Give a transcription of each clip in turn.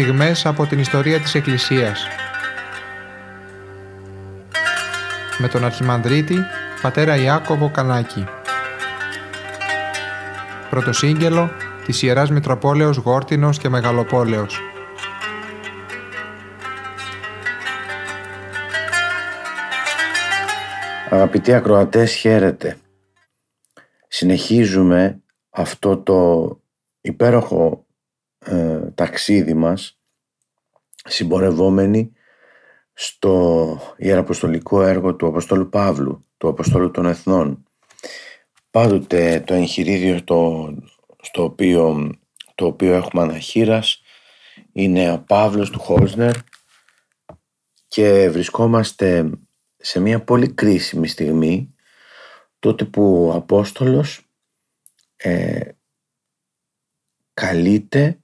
στιγμές από την ιστορία της Εκκλησίας. Με τον Αρχιμανδρίτη, πατέρα Ιάκωβο Κανάκη. Πρωτοσύγγελο της Ιεράς Μητροπόλεως Γόρτινος και Μεγαλοπόλεως. Αγαπητοί ακροατές, χαίρετε. Συνεχίζουμε αυτό το υπέροχο ε, ταξίδι μας συμπορευόμενοι στο ιεραποστολικό έργο του Αποστόλου Παύλου, του Αποστόλου των Εθνών. Πάντοτε το εγχειρίδιο το, στο οποίο, το οποίο έχουμε αναχείρας είναι ο Παύλος του Χόσνερ και βρισκόμαστε σε μια πολύ κρίσιμη στιγμή τότε που ο Απόστολος ε, καλείται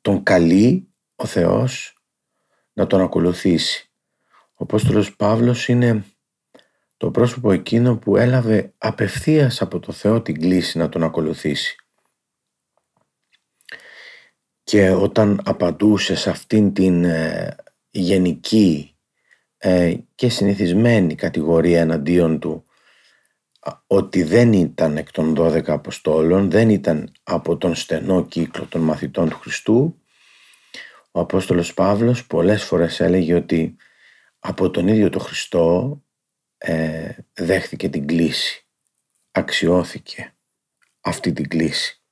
τον καλεί ο Θεός να τον ακολουθήσει. Ο Απόστολος Παύλος είναι το πρόσωπο εκείνο που έλαβε απευθείας από το Θεό την κλίση να τον ακολουθήσει. Και όταν απαντούσε σε αυτήν την ε, γενική ε, και συνηθισμένη κατηγορία εναντίον του ότι δεν ήταν εκ των 12 Αποστόλων, δεν ήταν από τον στενό κύκλο των μαθητών του Χριστού. Ο Απόστολος Παύλος πολλές φορές έλεγε ότι από τον ίδιο τον Χριστό ε, δέχθηκε την κλίση, αξιώθηκε αυτή την κλίση.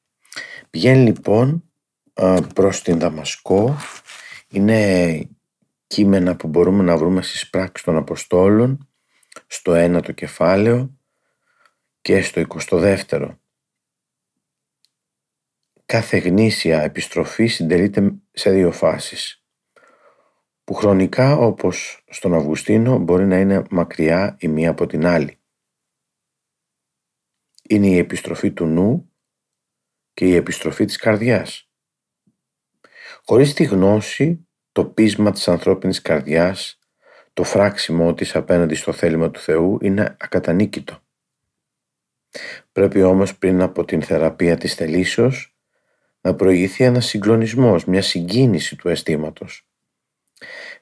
Πηγαίνει λοιπόν ε, προς την Δαμασκό, είναι κείμενα που μπορούμε να βρούμε στις πράξεις των Αποστόλων, στο ένατο κεφάλαιο, και στο 22ο. Κάθε γνήσια επιστροφή συντελείται σε δύο φάσεις που χρονικά όπως στον Αυγουστίνο μπορεί να είναι μακριά η μία από την άλλη. Είναι η επιστροφή του νου και η επιστροφή της καρδιάς. Χωρίς τη γνώση, το πείσμα της ανθρώπινης καρδιάς, το φράξιμό της απέναντι στο θέλημα του Θεού είναι ακατανίκητο. Πρέπει όμως πριν από την θεραπεία της θελήσεως να προηγηθεί ένας συγκλονισμός, μια συγκίνηση του αισθήματος.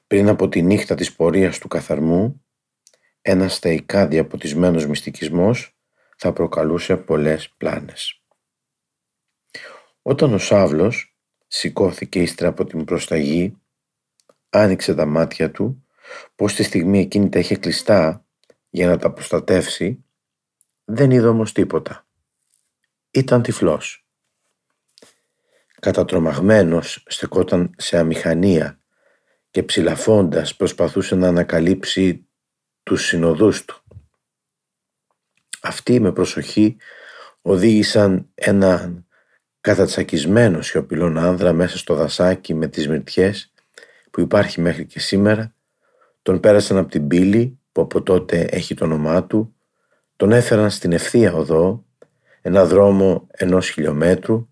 Πριν από τη νύχτα της πορείας του καθαρμού, ένας θεϊκά διαποτισμένος μυστικισμός θα προκαλούσε πολλές πλάνες. Όταν ο Σάβλος σηκώθηκε ύστερα από την προσταγή, άνοιξε τα μάτια του, πως τη στιγμή εκείνη τα είχε κλειστά για να τα προστατεύσει δεν είδε όμως τίποτα. Ήταν τυφλός. Κατατρομαγμένος στεκόταν σε αμηχανία και ψηλαφώντας προσπαθούσε να ανακαλύψει τους συνοδούς του. Αυτοί με προσοχή οδήγησαν έναν κατατσακισμένο σιωπηλόν άνδρα μέσα στο δασάκι με τις μυρτιές που υπάρχει μέχρι και σήμερα, τον πέρασαν από την πύλη που από τότε έχει το όνομά του τον έφεραν στην ευθεία οδό, ένα δρόμο ενός χιλιόμετρου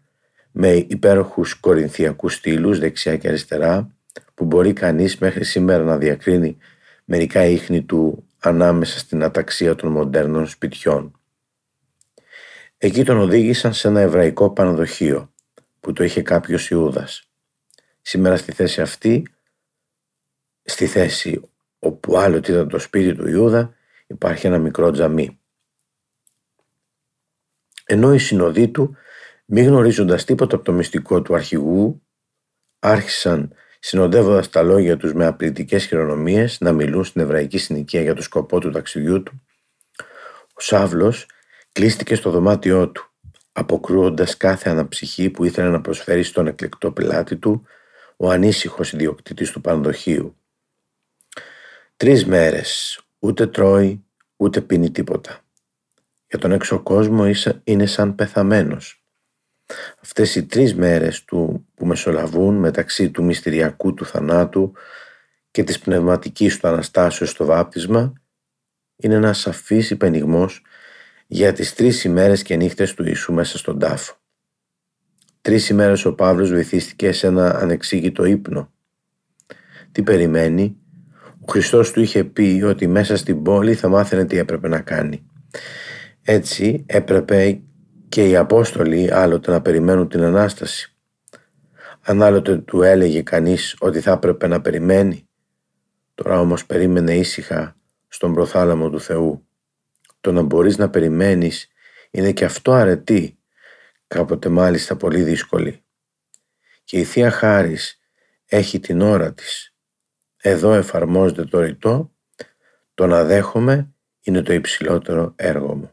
με υπέροχους κορινθιακούς στήλους δεξιά και αριστερά που μπορεί κανείς μέχρι σήμερα να διακρίνει μερικά ίχνη του ανάμεσα στην αταξία των μοντέρνων σπιτιών. Εκεί τον οδήγησαν σε ένα εβραϊκό πανοδοχείο που το είχε κάποιος Ιούδας. Σήμερα στη θέση αυτή, στη θέση όπου άλλοτε ήταν το σπίτι του Ιούδα, υπάρχει ένα μικρό τζαμί ενώ οι συνοδοί του, μη γνωρίζοντας τίποτα από το μυστικό του αρχηγού, άρχισαν συνοδεύοντας τα λόγια τους με απλητικές χειρονομίες να μιλούν στην εβραϊκή συνοικία για το σκοπό του ταξιδιού του. Ο Σάβλος κλείστηκε στο δωμάτιό του, αποκρούοντας κάθε αναψυχή που ήθελε να προσφέρει στον εκλεκτό πελάτη του ο ανήσυχος ιδιοκτήτης του πανδοχείου. Τρεις μέρες ούτε τρώει ούτε πίνει τίποτα για τον έξω κόσμο είναι σαν πεθαμένος. Αυτές οι τρεις μέρες του που μεσολαβούν μεταξύ του μυστηριακού του θανάτου και της πνευματικής του Αναστάσεως στο βάπτισμα είναι ένας σαφής υπενιγμός για τις τρεις ημέρες και νύχτες του Ιησού μέσα στον τάφο. Τρεις ημέρες ο Παύλος βυθίστηκε σε ένα ανεξήγητο ύπνο. Τι περιμένει, ο Χριστός του είχε πει ότι μέσα στην πόλη θα μάθαινε τι έπρεπε να κάνει. Έτσι έπρεπε και οι Απόστολοι άλλοτε να περιμένουν την Ανάσταση. Αν άλλοτε του έλεγε κανείς ότι θα έπρεπε να περιμένει, τώρα όμως περίμενε ήσυχα στον προθάλαμο του Θεού. Το να μπορείς να περιμένεις είναι και αυτό αρετή, κάποτε μάλιστα πολύ δύσκολη. Και η Θεία Χάρις έχει την ώρα της. Εδώ εφαρμόζεται το ρητό, το να δέχομαι είναι το υψηλότερο έργο μου.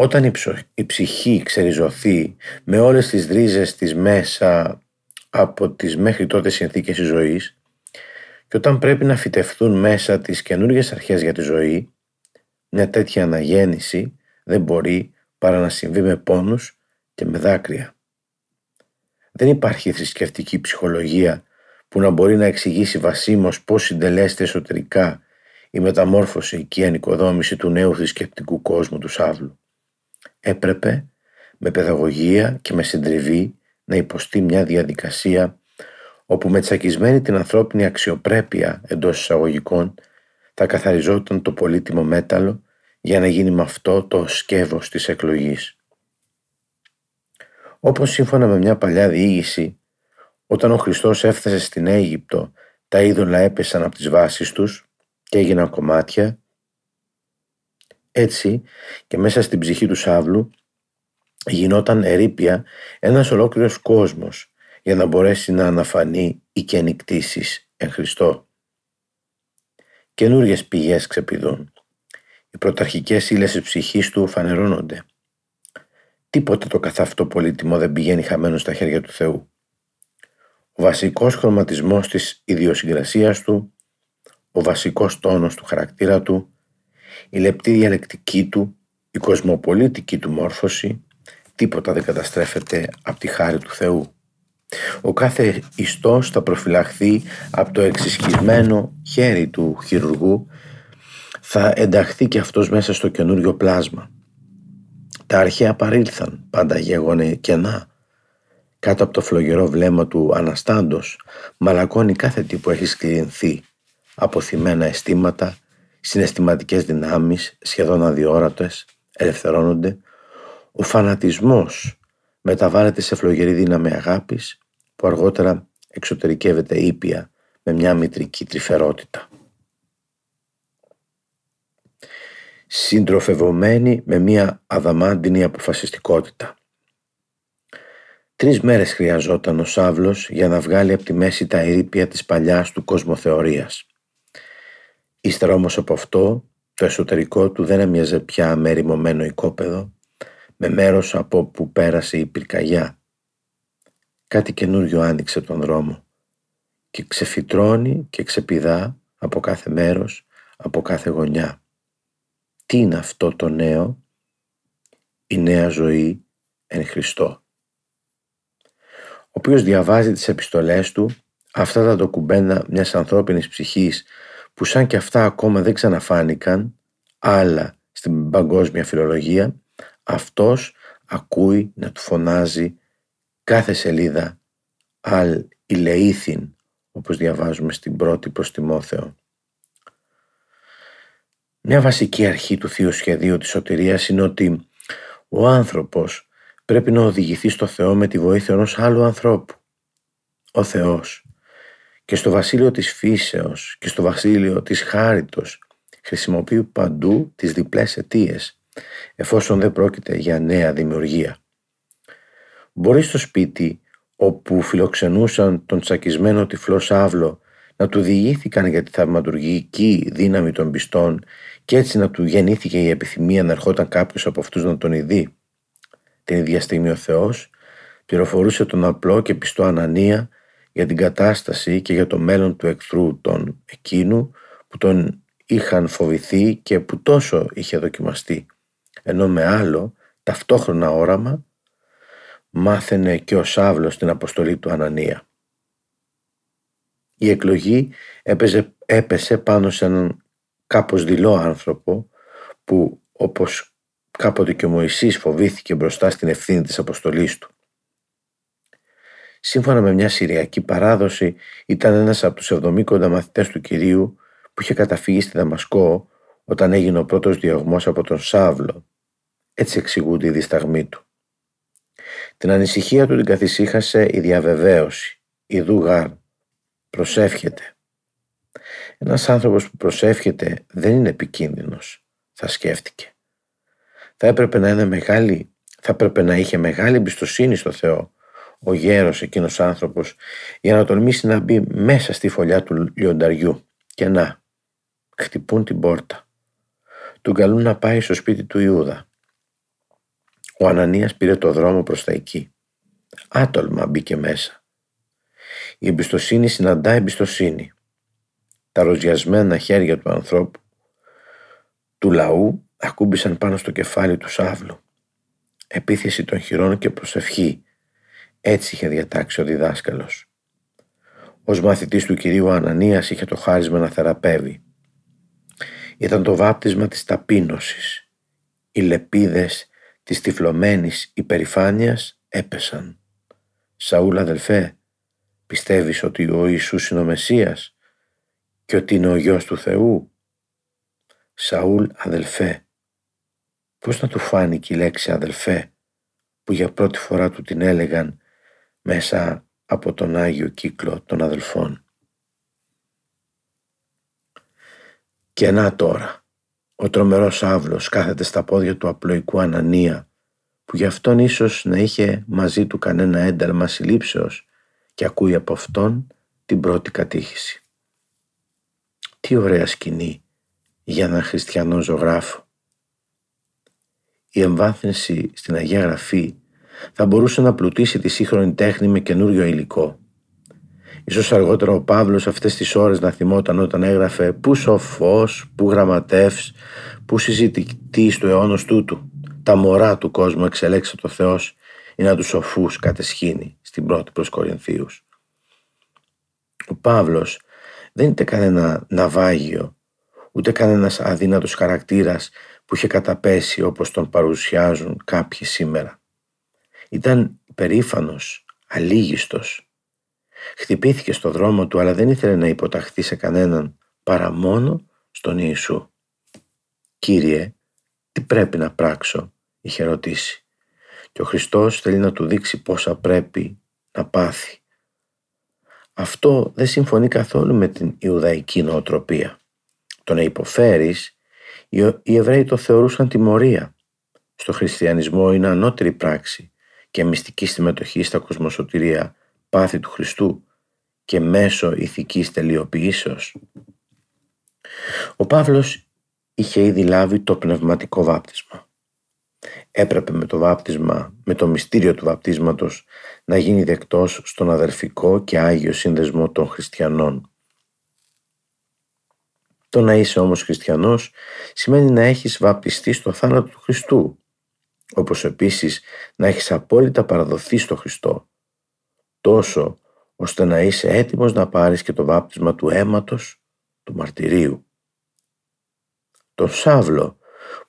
Όταν η ψυχή ξεριζωθεί με όλες τις ρίζες της μέσα από τις μέχρι τότε συνθήκες της ζωής και όταν πρέπει να φυτευθούν μέσα τις καινούργιες αρχές για τη ζωή, μια τέτοια αναγέννηση δεν μπορεί παρά να συμβεί με πόνους και με δάκρυα. Δεν υπάρχει θρησκευτική ψυχολογία που να μπορεί να εξηγήσει βασίμως πώς συντελέστε εσωτερικά η μεταμόρφωση και η ανοικοδόμηση του νέου θρησκευτικού κόσμου του Σάβλου. Έπρεπε με παιδαγωγία και με συντριβή να υποστεί μια διαδικασία όπου με τσακισμένη την ανθρώπινη αξιοπρέπεια εντός εισαγωγικών θα καθαριζόταν το πολύτιμο μέταλλο για να γίνει με αυτό το σκεύος της εκλογής. Όπως σύμφωνα με μια παλιά διήγηση, όταν ο Χριστός έφτασε στην Αίγυπτο, τα είδωλα έπεσαν από τις βάσεις τους και έγιναν κομμάτια. Έτσι και μέσα στην ψυχή του Σάβλου γινόταν ερήπια ένας ολόκληρος κόσμος για να μπορέσει να αναφανεί ή και νικτήσεις εν Χριστώ. Καινούριε πηγές ξεπηδούν. Οι πρωταρχικές ύλες της ψυχής του φανερώνονται. Τίποτε το καθ' πολύτιμο δεν πηγαίνει χαμένο στα χέρια του Θεού. Ο βασικός χρωματισμός της ιδιοσυγκρασίας του, ο βασικός τόνος του χαρακτήρα του, η λεπτή διαλεκτική του, η κοσμοπολίτικη του μόρφωση, τίποτα δεν καταστρέφεται από τη χάρη του Θεού. Ο κάθε ιστός θα προφυλαχθεί από το εξισχυσμένο χέρι του χειρουργού, θα ενταχθεί και αυτός μέσα στο καινούριο πλάσμα. Τα αρχαία παρήλθαν, πάντα γεγονέ κενά. Κάτω από το φλογερό βλέμμα του Αναστάντος μαλακώνει κάθε τι που έχει σκληρινθεί. Αποθυμένα αισθήματα, συναισθηματικές δυνάμεις, σχεδόν αδιόρατες, ελευθερώνονται. Ο φανατισμός μεταβάλλεται σε φλογερή δύναμη αγάπης που αργότερα εξωτερικεύεται ήπια με μια μητρική τρυφερότητα. συντροφευωμένη με μια αδαμάντινη αποφασιστικότητα. Τρεις μέρες χρειαζόταν ο Σάβλος για να βγάλει από τη μέση τα ερήπια της παλιάς του κοσμοθεωρίας. Ύστερα όμως από αυτό, το εσωτερικό του δεν έμοιαζε πια με ρημωμένο οικόπεδο, με μέρος από που πέρασε η πυρκαγιά. Κάτι καινούριο άνοιξε τον δρόμο και ξεφυτρώνει και ξεπηδά από κάθε μέρος, από κάθε γωνιά. Τι είναι αυτό το νέο, η νέα ζωή εν Χριστώ. Ο οποίος διαβάζει τις επιστολές του, αυτά τα ντοκουμπέντα μιας ανθρώπινης ψυχής που σαν και αυτά ακόμα δεν ξαναφάνηκαν, άλλα στην παγκόσμια φιλολογία, αυτός ακούει να του φωνάζει κάθε σελίδα «Αλ ηλεήθην», όπως διαβάζουμε στην πρώτη προς Τιμόθεο. Μια βασική αρχή του Θείου Σχεδίου της σωτηρίας είναι ότι ο άνθρωπος πρέπει να οδηγηθεί στο Θεό με τη βοήθεια ενός άλλου ανθρώπου. Ο Θεός και στο βασίλειο της φύσεως και στο βασίλειο της χάριτος χρησιμοποιεί παντού τις διπλές αιτίες, εφόσον δεν πρόκειται για νέα δημιουργία. Μπορεί στο σπίτι όπου φιλοξενούσαν τον τσακισμένο τυφλό Σάβλο να του διηγήθηκαν για τη θαυματουργική δύναμη των πιστών και έτσι να του γεννήθηκε η επιθυμία να ερχόταν κάποιος από αυτούς να τον ειδεί. Την ίδια στιγμή ο Θεός πληροφορούσε τον απλό και πιστό Ανανία για την κατάσταση και για το μέλλον του εχθρού των εκείνου που τον είχαν φοβηθεί και που τόσο είχε δοκιμαστεί. Ενώ με άλλο, ταυτόχρονα όραμα, μάθαινε και ο Σάβλος την αποστολή του Ανανία. Η εκλογή έπαιζε, έπεσε πάνω σε έναν κάπως δειλό άνθρωπο που όπως κάποτε και ο Μωυσής φοβήθηκε μπροστά στην ευθύνη της αποστολής του. Σύμφωνα με μια συριακή παράδοση ήταν ένας από τους 70 μαθητές του Κυρίου που είχε καταφύγει στη Δαμασκό όταν έγινε ο πρώτος διωγμός από τον Σάβλο. Έτσι εξηγούνται οι δισταγμοί του. Την ανησυχία του την καθησύχασε η διαβεβαίωση. Η Δουγάρ προσεύχεται. Ένας άνθρωπος που προσεύχεται δεν είναι επικίνδυνος, θα σκέφτηκε. Θα έπρεπε να είναι μεγάλη, θα έπρεπε να είχε μεγάλη εμπιστοσύνη στο Θεό ο γέρος εκείνος άνθρωπος για να τολμήσει να μπει μέσα στη φωλιά του λιονταριού και να χτυπούν την πόρτα. Του καλούν να πάει στο σπίτι του Ιούδα. Ο Ανανίας πήρε το δρόμο προς τα εκεί. Άτολμα μπήκε μέσα. Η εμπιστοσύνη συναντά εμπιστοσύνη. Τα ροζιασμένα χέρια του ανθρώπου, του λαού, ακούμπησαν πάνω στο κεφάλι του Σάβλου. Επίθεση των χειρών και προσευχή. Έτσι είχε διατάξει ο διδάσκαλος. Ως μαθητής του κυρίου Ανανίας είχε το χάρισμα να θεραπεύει. Ήταν το βάπτισμα της ταπείνωσης. Οι λεπίδες της τυφλωμένης υπερηφάνειας έπεσαν. Σαούλ αδελφέ, πιστεύεις ότι ο Ιησούς είναι ο Μεσσίας και ότι είναι ο γιος του Θεού; Σαούλ αδελφέ, πώς να του φάνηκε η λέξη αδελφέ που για πρώτη φορά του την έλεγαν μέσα από τον Άγιο Κύκλο των αδελφών. Και να τώρα, ο τρομερός άβλος κάθεται στα πόδια του απλοϊκού Ανανία, που γι' αυτόν ίσως να είχε μαζί του κανένα ένταλμα συλλήψεως και ακούει από αυτόν την πρώτη κατήχηση. Τι ωραία σκηνή για έναν χριστιανό ζωγράφο. Η εμβάθυνση στην Αγία Γραφή θα μπορούσε να πλουτίσει τη σύγχρονη τέχνη με καινούριο υλικό. Ίσως αργότερα ο Παύλος αυτές τις ώρες να θυμόταν όταν έγραφε «Πού σοφός, πού γραμματεύς, πού συζητητής του αιώνος τούτου, τα μωρά του κόσμου εξελέξε το Θεός ή να τους σοφούς κατεσχύνει» στην πρώτη προς Κορινθίους. Ο Παύλος δεν ήταν κανένα ναυάγιο, ούτε κανένας αδύνατος χαρακτήρας που είχε καταπέσει όπως τον παρουσιάζουν κάποιοι σήμερα. Ήταν περήφανος, αλήγιστος. Χτυπήθηκε στο δρόμο του αλλά δεν ήθελε να υποταχθεί σε κανέναν παρά μόνο στον Ιησού. «Κύριε, τι πρέπει να πράξω» είχε ρωτήσει και ο Χριστός θέλει να του δείξει πόσα πρέπει να πάθει. Αυτό δεν συμφωνεί καθόλου με την Ιουδαϊκή νοοτροπία. Το να υποφέρεις, οι Εβραίοι το θεωρούσαν τιμωρία. Στο χριστιανισμό είναι ανώτερη πράξη και μυστική συμμετοχή στα κοσμοσωτηρία πάθη του Χριστού και μέσω ηθικής τελειοποιήσεως. Ο Παύλος είχε ήδη λάβει το πνευματικό βάπτισμα. Έπρεπε με το βάπτισμα, με το μυστήριο του βαπτίσματος να γίνει δεκτός στον αδερφικό και άγιο σύνδεσμο των χριστιανών. Το να είσαι όμως χριστιανός σημαίνει να έχεις βαπτιστεί στο θάνατο του Χριστού όπως επίσης να έχεις απόλυτα παραδοθεί στο Χριστό, τόσο ώστε να είσαι έτοιμος να πάρεις και το βάπτισμα του αίματος του μαρτυρίου. Τον Σάβλο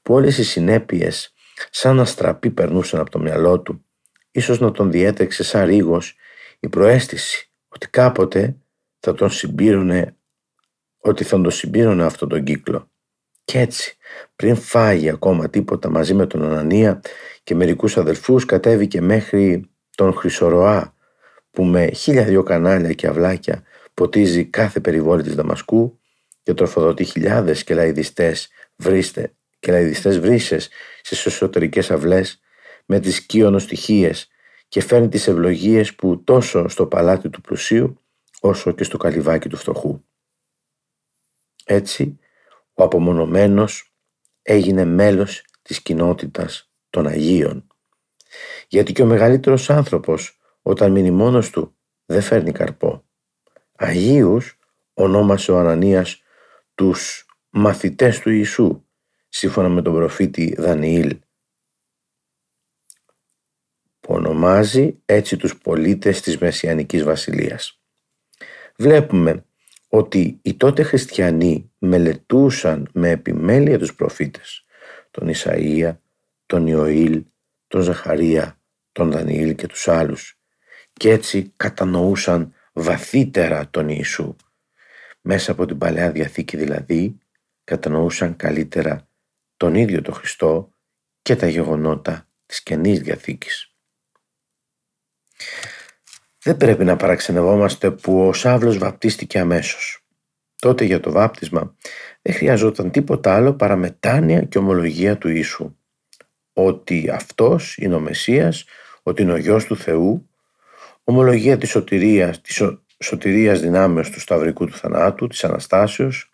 που όλες οι συνέπειες σαν αστραπή περνούσαν από το μυαλό του, ίσως να τον διέτρεξε σαν ρίγος η προέστηση ότι κάποτε θα τον συμπήρωνε ότι θα τον συμπήρωνε αυτόν τον κύκλο κι έτσι, πριν φάγει ακόμα τίποτα μαζί με τον Ανανία και μερικούς αδελφούς κατέβηκε μέχρι τον Χρυσοροά που με χίλια δυο κανάλια και αυλάκια ποτίζει κάθε περιβόλη της Δαμασκού και τροφοδοτεί χιλιάδες και λαϊδιστές βρίστε και λαϊδιστές βρύσες στις εσωτερικές αυλές με τις στοιχείες και φέρνει τις ευλογίες που τόσο στο παλάτι του πλουσίου όσο και στο καλυβάκι του φτωχού. Έτσι ο απομονωμένος έγινε μέλος της κοινότητας των Αγίων. Γιατί και ο μεγαλύτερος άνθρωπος όταν μείνει μόνος του δεν φέρνει καρπό. Αγίους ονόμασε ο Ανανίας τους μαθητές του Ιησού σύμφωνα με τον προφήτη Δανιήλ που ονομάζει έτσι τους πολίτες της Μεσιανικής Βασιλείας. Βλέπουμε ότι οι τότε χριστιανοί μελετούσαν με επιμέλεια τους προφήτες, τον Ισαΐα, τον Ιωήλ, τον Ζαχαρία, τον Δανιήλ και τους άλλους και έτσι κατανοούσαν βαθύτερα τον Ιησού. Μέσα από την Παλαιά Διαθήκη δηλαδή κατανοούσαν καλύτερα τον ίδιο τον Χριστό και τα γεγονότα της Καινής Διαθήκης. Δεν πρέπει να παραξενευόμαστε που ο Σάβλος βαπτίστηκε αμέσως. Τότε για το βάπτισμα δεν χρειαζόταν τίποτα άλλο παρά μετάνοια και ομολογία του Ιησού. Ότι αυτός είναι ο Μεσσίας, ότι είναι ο Γιος του Θεού, ομολογία της σωτηρίας, της σωτηρίας δυνάμεως του Σταυρικού του Θανάτου, της Αναστάσεως,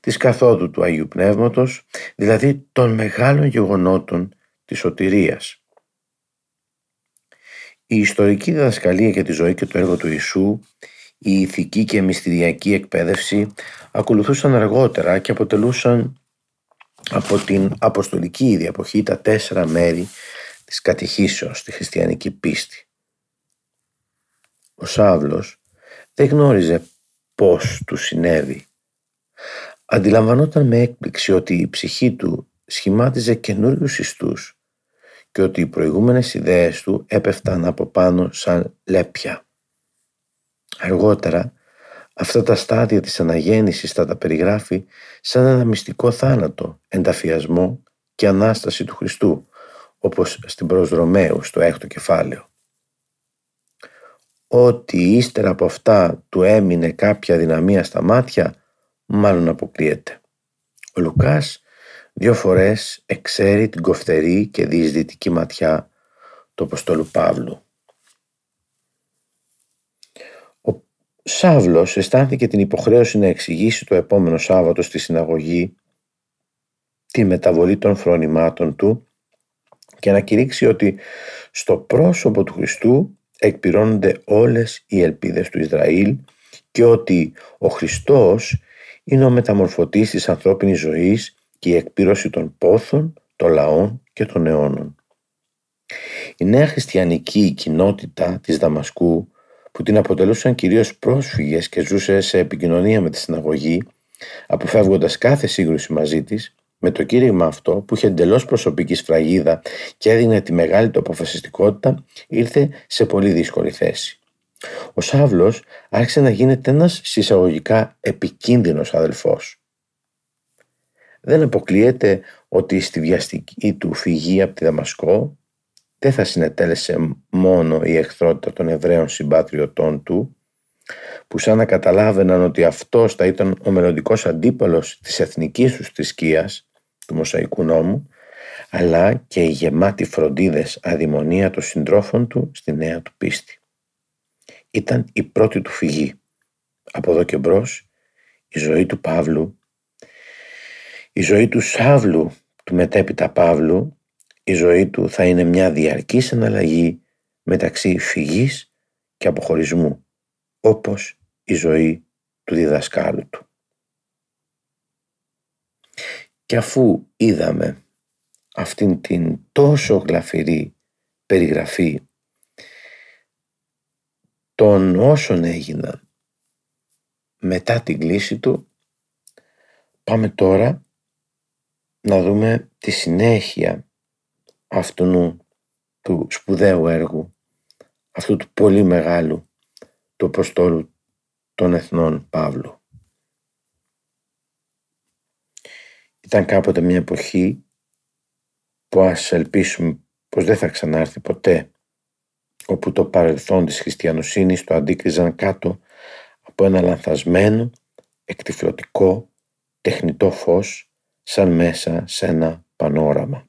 της καθόδου του Αγίου Πνεύματος, δηλαδή των μεγάλων γεγονότων της σωτηρίας. Η ιστορική διδασκαλία για τη ζωή και το έργο του Ιησού, η ηθική και μυστηριακή εκπαίδευση ακολουθούσαν αργότερα και αποτελούσαν από την αποστολική ήδη εποχή τα τέσσερα μέρη της κατηχήσεως στη χριστιανική πίστη. Ο Σάβλος δεν γνώριζε πώς του συνέβη. Αντιλαμβανόταν με έκπληξη ότι η ψυχή του σχημάτιζε καινούριους ιστούς και ότι οι προηγούμενες ιδέες του έπεφταν από πάνω σαν λέπια. Αργότερα, αυτά τα στάδια της αναγέννησης θα τα περιγράφει σαν ένα μυστικό θάνατο, ενταφιασμό και Ανάσταση του Χριστού, όπως στην προσδρομέου στο έκτο κεφάλαιο. Ότι ύστερα από αυτά του έμεινε κάποια δυναμία στα μάτια, μάλλον αποκλείεται. Ο Λουκάς δύο φορές εξέρει την κοφτερή και διεισδυτική ματιά του Αποστόλου Παύλου. Ο Σάβλος αισθάνθηκε την υποχρέωση να εξηγήσει το επόμενο Σάββατο στη συναγωγή τη μεταβολή των φρονημάτων του και να κηρύξει ότι στο πρόσωπο του Χριστού εκπληρώνονται όλες οι ελπίδες του Ισραήλ και ότι ο Χριστός είναι ο μεταμορφωτής της ανθρώπινης ζωής και η εκπλήρωση των πόθων, των λαών και των αιώνων. Η νέα χριστιανική κοινότητα της Δαμασκού που την αποτελούσαν κυρίως πρόσφυγες και ζούσε σε επικοινωνία με τη συναγωγή αποφεύγοντας κάθε σύγκρουση μαζί της με το κήρυγμα αυτό που είχε εντελώς προσωπική σφραγίδα και έδινε τη μεγάλη του αποφασιστικότητα ήρθε σε πολύ δύσκολη θέση. Ο Σάβλος άρχισε να γίνεται ένας συσσαγωγικά επικίνδυνος αδελφός. Δεν αποκλείεται ότι στη βιαστική του φυγή από τη Δαμασκό δεν θα συνετέλεσε μόνο η εχθρότητα των Εβραίων συμπάτριωτών του που σαν να καταλάβαιναν ότι αυτός θα ήταν ο μελλοντικός αντίπαλος της εθνικής τους θρησκείας του Μοσαϊκού νόμου αλλά και η γεμάτη φροντίδες αδημονία των συντρόφων του στη νέα του πίστη. Ήταν η πρώτη του φυγή. Από εδώ και μπρος η ζωή του Παύλου η ζωή του Σάβλου, του μετέπειτα Παύλου, η ζωή του θα είναι μια διαρκής αναλλαγή μεταξύ φυγής και αποχωρισμού, όπως η ζωή του διδασκάλου του. Και αφού είδαμε αυτήν την τόσο γλαφυρή περιγραφή των όσων έγιναν μετά την κλίση του, πάμε τώρα να δούμε τη συνέχεια αυτού του σπουδαίου έργου, αυτού του πολύ μεγάλου του Αποστόλου των Εθνών Παύλου. Ήταν κάποτε μια εποχή που ας ελπίσουμε πως δεν θα ξανάρθει ποτέ όπου το παρελθόν της χριστιανοσύνης το αντίκριζαν κάτω από ένα λανθασμένο, εκτιφλωτικό, τεχνητό φως σαν μέσα σε ένα πανόραμα.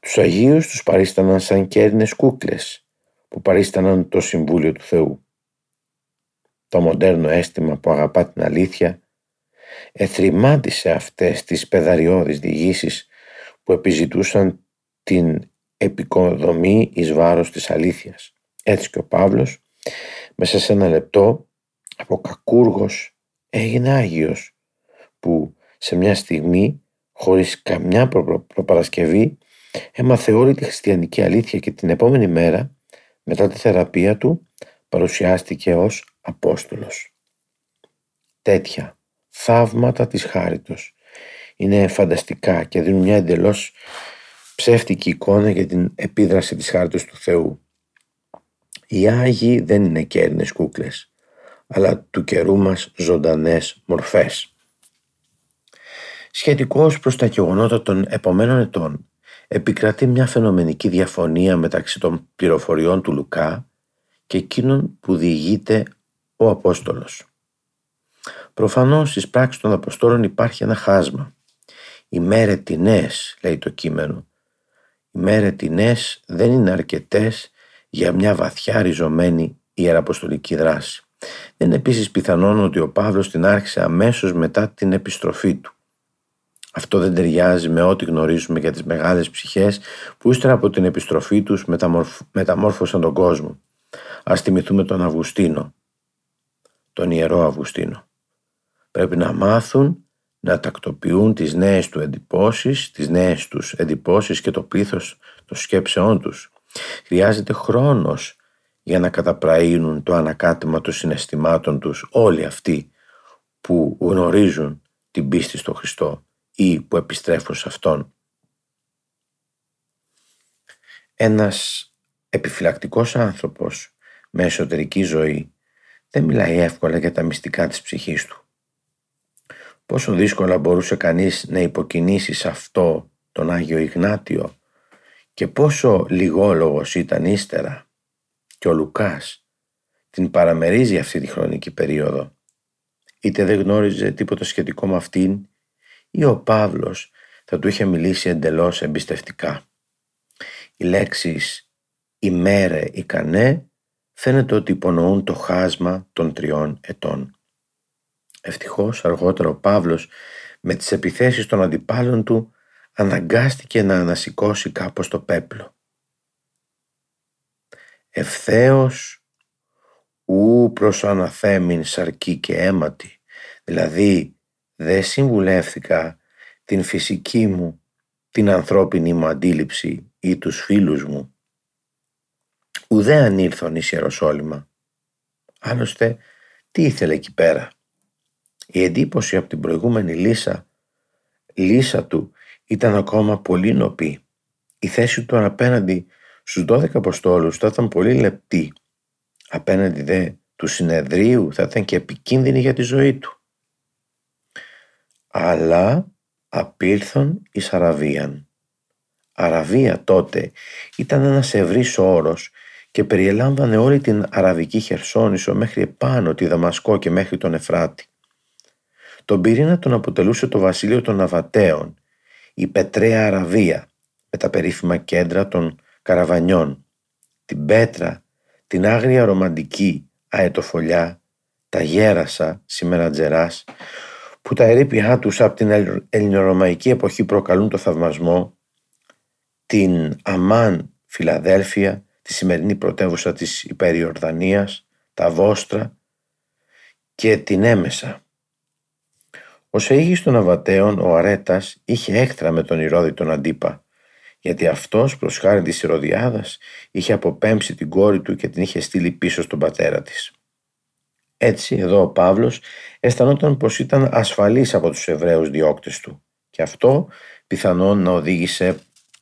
Τους Αγίους τους παρίσταναν σαν κέρνες κούκλες που παρίσταναν το Συμβούλιο του Θεού. Το μοντέρνο αίσθημα που αγαπά την αλήθεια εθρημάτισε αυτές τις πεδαριώδεις διηγήσεις που επιζητούσαν την επικοδομή εις βάρος της αλήθειας. Έτσι και ο Παύλος μέσα σε ένα λεπτό από κακούργος έγινε Άγιος που σε μια στιγμή, χωρίς καμιά προ, προπαρασκευή, έμαθε όλη τη χριστιανική αλήθεια και την επόμενη μέρα, μετά τη θεραπεία του, παρουσιάστηκε ως Απόστολος. Τέτοια θαύματα της χάριτος είναι φανταστικά και δίνουν μια εντελώς ψεύτικη εικόνα για την επίδραση της χάριτος του Θεού. Οι Άγιοι δεν είναι κέρνες κούκλες, αλλά του καιρού μας ζωντανές μορφές. Σχετικώς προς τα γεγονότα των επομένων ετών, επικρατεί μια φαινομενική διαφωνία μεταξύ των πληροφοριών του Λουκά και εκείνων που διηγείται ο Απόστολος. Προφανώς στις πράξεις των Αποστόλων υπάρχει ένα χάσμα. Οι μέρετινές, λέει το κείμενο, οι μέρετινές δεν είναι αρκετές για μια βαθιά ριζωμένη ιεραποστολική δράση. Δεν είναι επίσης πιθανόν ότι ο Παύλος την άρχισε αμέσως μετά την επιστροφή του. Αυτό δεν ταιριάζει με ό,τι γνωρίζουμε για τις μεγάλες ψυχές που ύστερα από την επιστροφή τους μεταμόρφωσαν τον κόσμο. Ας θυμηθούμε τον Αυγουστίνο, τον Ιερό Αυγουστίνο. Πρέπει να μάθουν να τακτοποιούν τις νέες του εντυπώσεις, τις νέες τους εντυπώσεις και το πλήθος των σκέψεών τους. Χρειάζεται χρόνος για να καταπραίνουν το ανακάτεμα των συναισθημάτων τους όλοι αυτοί που γνωρίζουν την πίστη στο Χριστό ή που επιστρέφουν σε Αυτόν. Ένας επιφυλακτικός άνθρωπος με εσωτερική ζωή δεν μιλάει εύκολα για τα μυστικά της ψυχής του. Πόσο δύσκολα μπορούσε κανείς να υποκινήσει σε αυτό τον Άγιο Ιγνάτιο και πόσο λιγόλογος ήταν ύστερα και ο Λουκάς την παραμερίζει αυτή τη χρονική περίοδο. Είτε δεν γνώριζε τίποτα σχετικό με αυτήν ή ο Παύλος θα του είχε μιλήσει εντελώς εμπιστευτικά. Οι λέξεις «ημέρε ικανέ» φαίνεται ότι υπονοούν το χάσμα των τριών ετών. Ευτυχώς αργότερα ο Παύλος με τις επιθέσεις των αντιπάλων του αναγκάστηκε να ανασηκώσει κάπως το πέπλο. Ευθέως ου προς αναθέμην σαρκή και αίματι, δηλαδή δεν συμβουλεύθηκα την φυσική μου, την ανθρώπινη μου αντίληψη ή τους φίλους μου. Ουδέ ανήλθον εις Ιεροσόλυμα. Άλλωστε, τι ήθελε εκεί πέρα; Η εντύπωση από την προηγούμενη λύσα, λύσα του ήταν ακόμα πολύ νοπή. Η θέση του απέναντι στους 12 Αποστόλους θα ήταν πολύ λεπτή. Απέναντι δε του συνεδρίου θα ήταν και επικίνδυνη για τη ζωή του. Αλλά απήλθον εις Αραβίαν. Αραβία τότε ήταν ένας ευρύς όρος και περιελάμβανε όλη την Αραβική Χερσόνησο μέχρι επάνω τη Δαμασκό και μέχρι τον Εφράτη. Τον πυρήνα τον αποτελούσε το βασίλειο των Ναβατέων, η Πετρέα Αραβία, με τα περίφημα κέντρα των Καραβανιών, την Πέτρα, την άγρια ρομαντική αετοφολιά, τα γέρασα, σήμερα τζεράς, που τα ερήπια τους από την ελληνορωμαϊκή εποχή προκαλούν το θαυμασμό, την Αμάν Φιλαδέλφια, τη σημερινή πρωτεύουσα της Υπεριορδανίας, τα Βόστρα και την Έμεσα. Ο Σεήγης των Αβατέων, ο Αρέτας, είχε έκτρα με τον Ηρώδη τον Αντίπα, γιατί αυτός προς χάρη της Ηρωδιάδας είχε αποπέμψει την κόρη του και την είχε στείλει πίσω στον πατέρα της. Έτσι εδώ ο Παύλος αισθανόταν πως ήταν ασφαλής από τους Εβραίους διώκτες του και αυτό πιθανόν να οδήγησε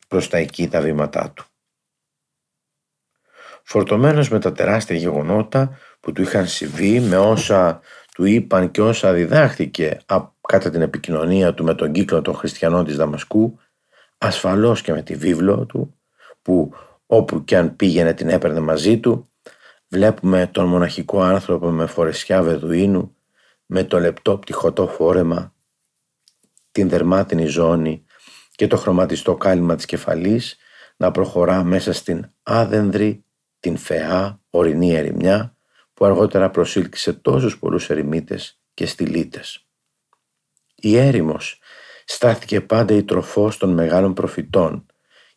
προς τα εκεί τα βήματά του. Φορτωμένος με τα τεράστια γεγονότα που του είχαν συμβεί με όσα του είπαν και όσα διδάχθηκε κατά την επικοινωνία του με τον κύκλο των χριστιανών της Δαμασκού, ασφαλώς και με τη βίβλο του, που όπου και αν πήγαινε την έπαιρνε μαζί του, βλέπουμε τον μοναχικό άνθρωπο με φορεσιά βεδουίνου, με το λεπτό πτυχωτό φόρεμα, την δερμάτινη ζώνη και το χρωματιστό κάλυμα της κεφαλής να προχωρά μέσα στην άδενδρη, την φεά, ορεινή ερημιά, που αργότερα προσήλκησε τόσους πολλούς ερημίτες και στυλίτες. Η έρημος στάθηκε πάντα η τροφός των μεγάλων προφητών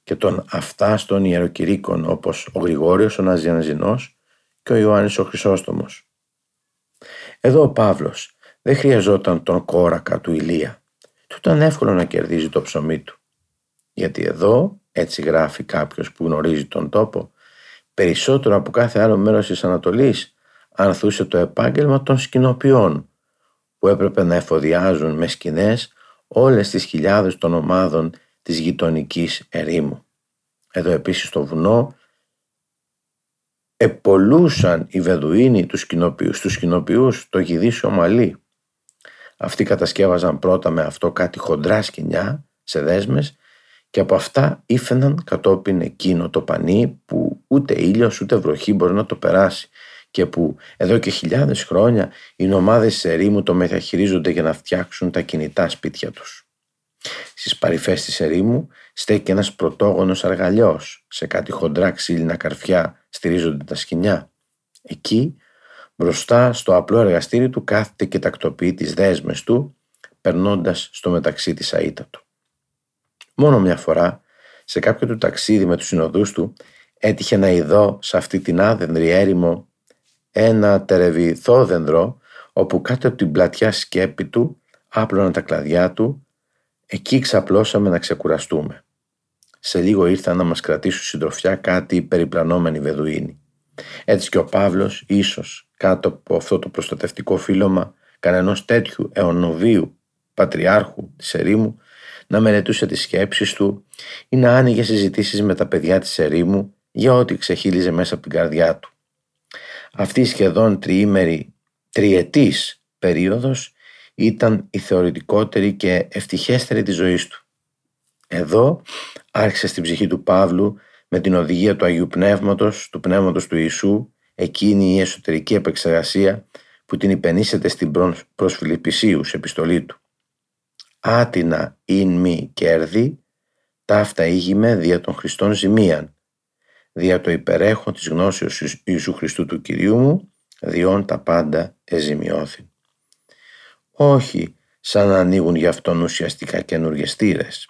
και των αυτάστων ιεροκηρύκων όπως ο Γρηγόριος ο Ναζιανζινός και ο Ιωάννης ο Χρυσόστομος. Εδώ ο Παύλος δεν χρειαζόταν τον κόρακα του Ηλία. Του ήταν εύκολο να κερδίζει το ψωμί του. Γιατί εδώ, έτσι γράφει κάποιος που γνωρίζει τον τόπο, περισσότερο από κάθε άλλο μέρος της Ανατολής ανθούσε το επάγγελμα των σκηνοποιών που έπρεπε να εφοδιάζουν με σκηνές όλες τις χιλιάδες των ομάδων της γειτονικής ερήμου. Εδώ επίσης στο βουνό επολούσαν οι Βεδουίνοι τους σκηνοποιούς, τους σκηνοποιούς το γυδίσιο μαλλί. Αυτοί κατασκεύαζαν πρώτα με αυτό κάτι χοντρά σκηνιά σε δέσμες και από αυτά ήφαιναν κατόπιν εκείνο το πανί που ούτε ήλιος ούτε βροχή μπορεί να το περάσει και που εδώ και χιλιάδες χρόνια οι νομάδες της ερήμου το μεταχειρίζονται για να φτιάξουν τα κινητά σπίτια τους. Στις παρυφές της ερήμου στέκει ένας πρωτόγονος αργαλιός, σε κάτι χοντρά ξύλινα καρφιά στηρίζονται τα σκηνιά. Εκεί, μπροστά στο απλό εργαστήρι του κάθεται και τακτοποιεί τις δέσμες του, περνώντας στο μεταξύ της αΐτα του. Μόνο μια φορά, σε κάποιο του ταξίδι με τους συνοδούς του, έτυχε να ειδώ σε αυτή την άδενδρη έρημο ένα τερεβιθό δέντρο όπου κάτω από την πλατιά σκέπη του άπλωναν τα κλαδιά του εκεί ξαπλώσαμε να ξεκουραστούμε. Σε λίγο ήρθαν να μας κρατήσουν συντροφιά κάτι περιπλανόμενοι βεδουίνοι. Έτσι και ο Παύλος ίσως κάτω από αυτό το προστατευτικό φύλλωμα κανενός τέτοιου αιωνοβίου πατριάρχου της ερήμου να μελετούσε τις σκέψεις του ή να άνοιγε συζητήσεις με τα παιδιά της ερήμου για ό,τι ξεχύλιζε μέσα από την καρδιά του. Αυτή η σχεδόν τριήμερη, τριετής περίοδος ήταν η θεωρητικότερη και ευτυχέστερη της ζωής του. Εδώ άρχισε στην ψυχή του Παύλου με την οδηγία του Αγίου Πνεύματος, του Πνεύματος του Ιησού, εκείνη η εσωτερική επεξεργασία που την υπενήσεται στην προς Φιλιππισίους επιστολή του. Άτινα ειν μη κέρδη, ταύτα ήγημε δια των Χριστών ζημίαν, δια το υπερέχον της γνώσεως Ιησού Χριστού του Κυρίου μου, διόν τα πάντα εζημιώθη. Όχι σαν να ανοίγουν για αυτόν ουσιαστικά καινούργιες στήρες.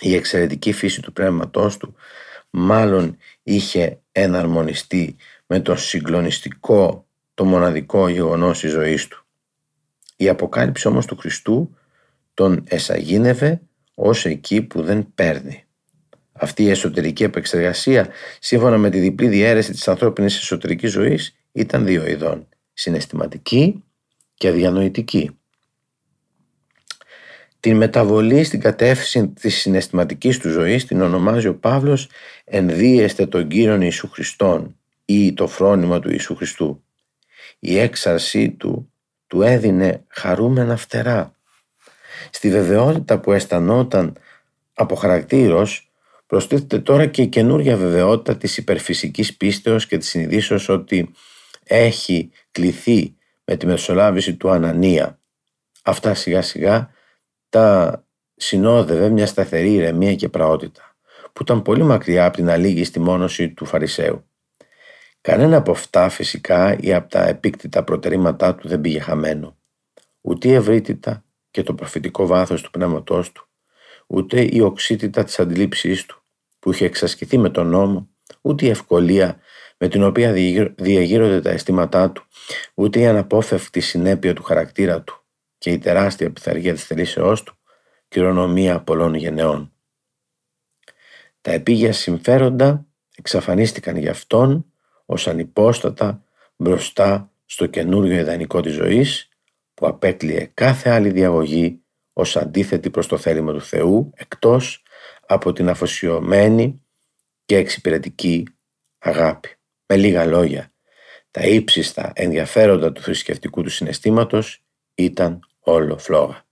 Η εξαιρετική φύση του πνεύματός του μάλλον είχε εναρμονιστεί με το συγκλονιστικό, το μοναδικό γεγονός της ζωής του. Η αποκάλυψη όμως του Χριστού τον εσαγίνευε ως εκεί που δεν παίρνει. Αυτή η εσωτερική επεξεργασία, σύμφωνα με τη διπλή διαίρεση της ανθρώπινης εσωτερικής ζωής, ήταν δύο ειδών, συναισθηματική και αδιανοητική. Την μεταβολή στην κατεύθυνση της συναισθηματικής του ζωής την ονομάζει ο Παύλος «ενδύεστε τον Κύριον Ιησού Χριστόν» ή το φρόνημα του Ιησού Χριστού. Η έξαρσή του του έδινε χαρούμενα φτερά. Στη βεβαιότητα που αισθανόταν από χαρακτήρος προστίθεται τώρα και η καινούργια βεβαιότητα της υπερφυσικής πίστεως και της συνειδήσεως ότι έχει κληθεί με τη μεσολάβηση του Ανανία. Αυτά σιγά σιγά τα συνόδευε μια σταθερή ηρεμία και πραότητα που ήταν πολύ μακριά από την αλήγιστη μόνωση του Φαρισαίου. Κανένα από αυτά φυσικά ή από τα επίκτητα προτερήματά του δεν πήγε χαμένο. Ούτε η ευρύτητα και το προφητικό βάθος του πνεύματός του, ούτε η οξύτητα της αντιλήψής του, που είχε εξασκηθεί με τον νόμο, ούτε η ευκολία με την οποία διαγείρονται τα αισθήματά του, ούτε η αναπόφευκτη συνέπεια του χαρακτήρα του και η τεράστια πειθαργία της θελήσεώς του, κληρονομία πολλών γενεών. Τα επίγεια συμφέροντα εξαφανίστηκαν για αυτόν ως ανυπόστατα μπροστά στο καινούριο ιδανικό της ζωής που απέκλειε κάθε άλλη διαγωγή ως αντίθετη προς το θέλημα του Θεού εκτός από την αφοσιωμένη και εξυπηρετική αγάπη. Με λίγα λόγια, τα ύψιστα ενδιαφέροντα του θρησκευτικού του συναισθήματος ήταν όλο φλόγα.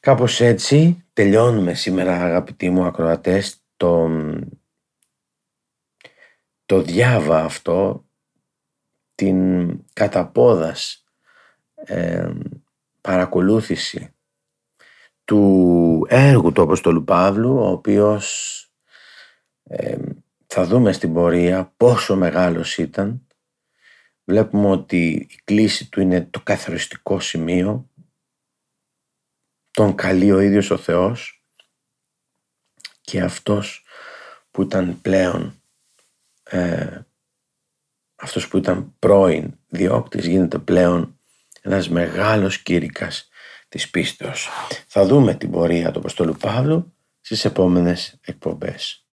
Κάπως έτσι τελειώνουμε σήμερα αγαπητοί μου ακροατές το, το διάβα αυτό την καταπόδας ε, παρακολούθηση του έργου του Αποστολού Παύλου ο οποίος ε, θα δούμε στην πορεία πόσο μεγάλος ήταν βλέπουμε ότι η κλίση του είναι το καθοριστικό σημείο τον καλεί ο ίδιος ο Θεός και αυτός που ήταν πλέον ε, αυτός που ήταν πρώην διώκτης γίνεται πλέον ένας μεγάλος κήρυκας της πίστεως. Θα δούμε την πορεία του Αποστόλου Παύλου στις επόμενες εκπομπές.